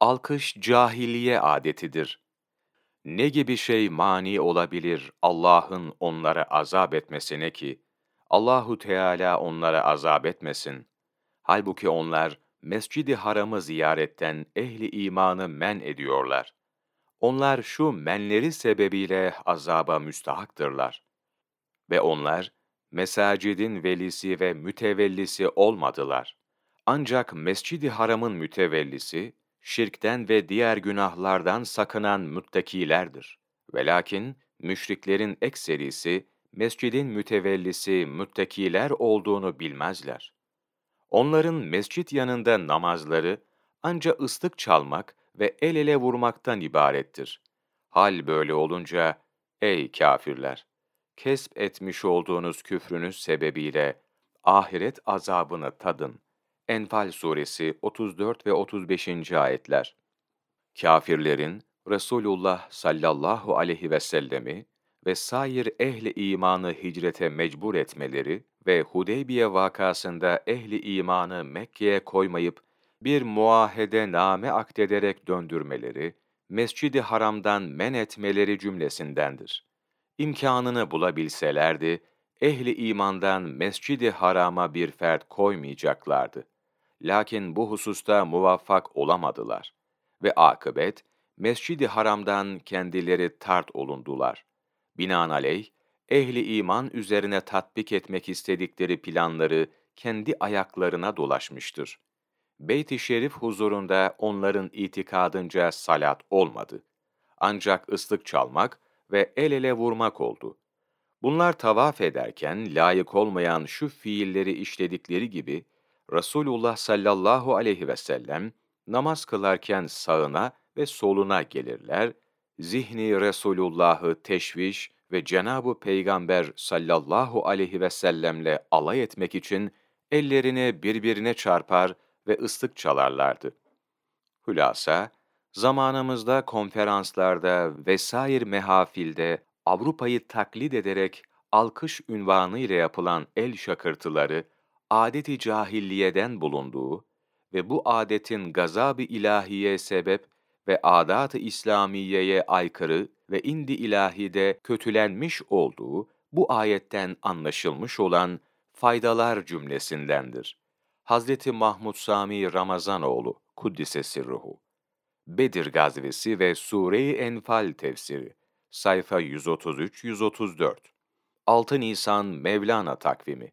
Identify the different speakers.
Speaker 1: alkış cahiliye adetidir. Ne gibi şey mani olabilir Allah'ın onlara azap etmesine ki, Allahu Teala onlara azap etmesin. Halbuki onlar Mescid-i Haram'ı ziyaretten ehli imanı men ediyorlar. Onlar şu menleri sebebiyle azaba müstahaktırlar. Ve onlar, mesacidin velisi ve mütevellisi olmadılar. Ancak Mescid-i Haram'ın mütevellisi, şirkten ve diğer günahlardan sakınan müttakilerdir. Velakin, müşriklerin ekserisi, mescidin mütevellisi müttakiler olduğunu bilmezler. Onların mescit yanında namazları, anca ıslık çalmak ve el ele vurmaktan ibarettir. Hal böyle olunca, ey kafirler! Kesp etmiş olduğunuz küfrünüz sebebiyle ahiret azabını tadın. Enfal suresi 34 ve 35. ayetler. Kafirlerin Resulullah sallallahu aleyhi ve sellemi ve sair ehli imanı hicrete mecbur etmeleri ve Hudeybiye vakasında ehli imanı Mekke'ye koymayıp bir muahede name akdederek döndürmeleri, Mescid-i Haram'dan men etmeleri cümlesindendir. İmkanını bulabilselerdi, ehli imandan Mescid-i Haram'a bir fert koymayacaklardı. Lakin bu hususta muvaffak olamadılar ve akıbet, Mescid-i Haram'dan kendileri tart olundular. Binaenaleyh, ehli iman üzerine tatbik etmek istedikleri planları kendi ayaklarına dolaşmıştır. Beyt-i Şerif huzurunda onların itikadınca salat olmadı. Ancak ıslık çalmak ve el ele vurmak oldu. Bunlar tavaf ederken layık olmayan şu fiilleri işledikleri gibi, Resulullah sallallahu aleyhi ve sellem namaz kılarken sağına ve soluna gelirler, zihni Resulullah'ı teşviş ve Cenab-ı Peygamber sallallahu aleyhi ve sellemle alay etmek için ellerini birbirine çarpar ve ıslık çalarlardı. Hülasa, zamanımızda konferanslarda vesair mehafilde Avrupa'yı taklit ederek alkış ünvanı ile yapılan el şakırtıları, adeti cahilliyeden bulunduğu ve bu adetin gazab-ı ilahiye sebep ve adat-ı İslamiye'ye aykırı ve indi ilahide kötülenmiş olduğu bu ayetten anlaşılmış olan faydalar cümlesindendir. Hazreti Mahmud Sami Ramazanoğlu Kuddise Sirruhu. Bedir Gazvesi ve Sure-i Enfal tefsiri sayfa 133-134 6 Nisan Mevlana takvimi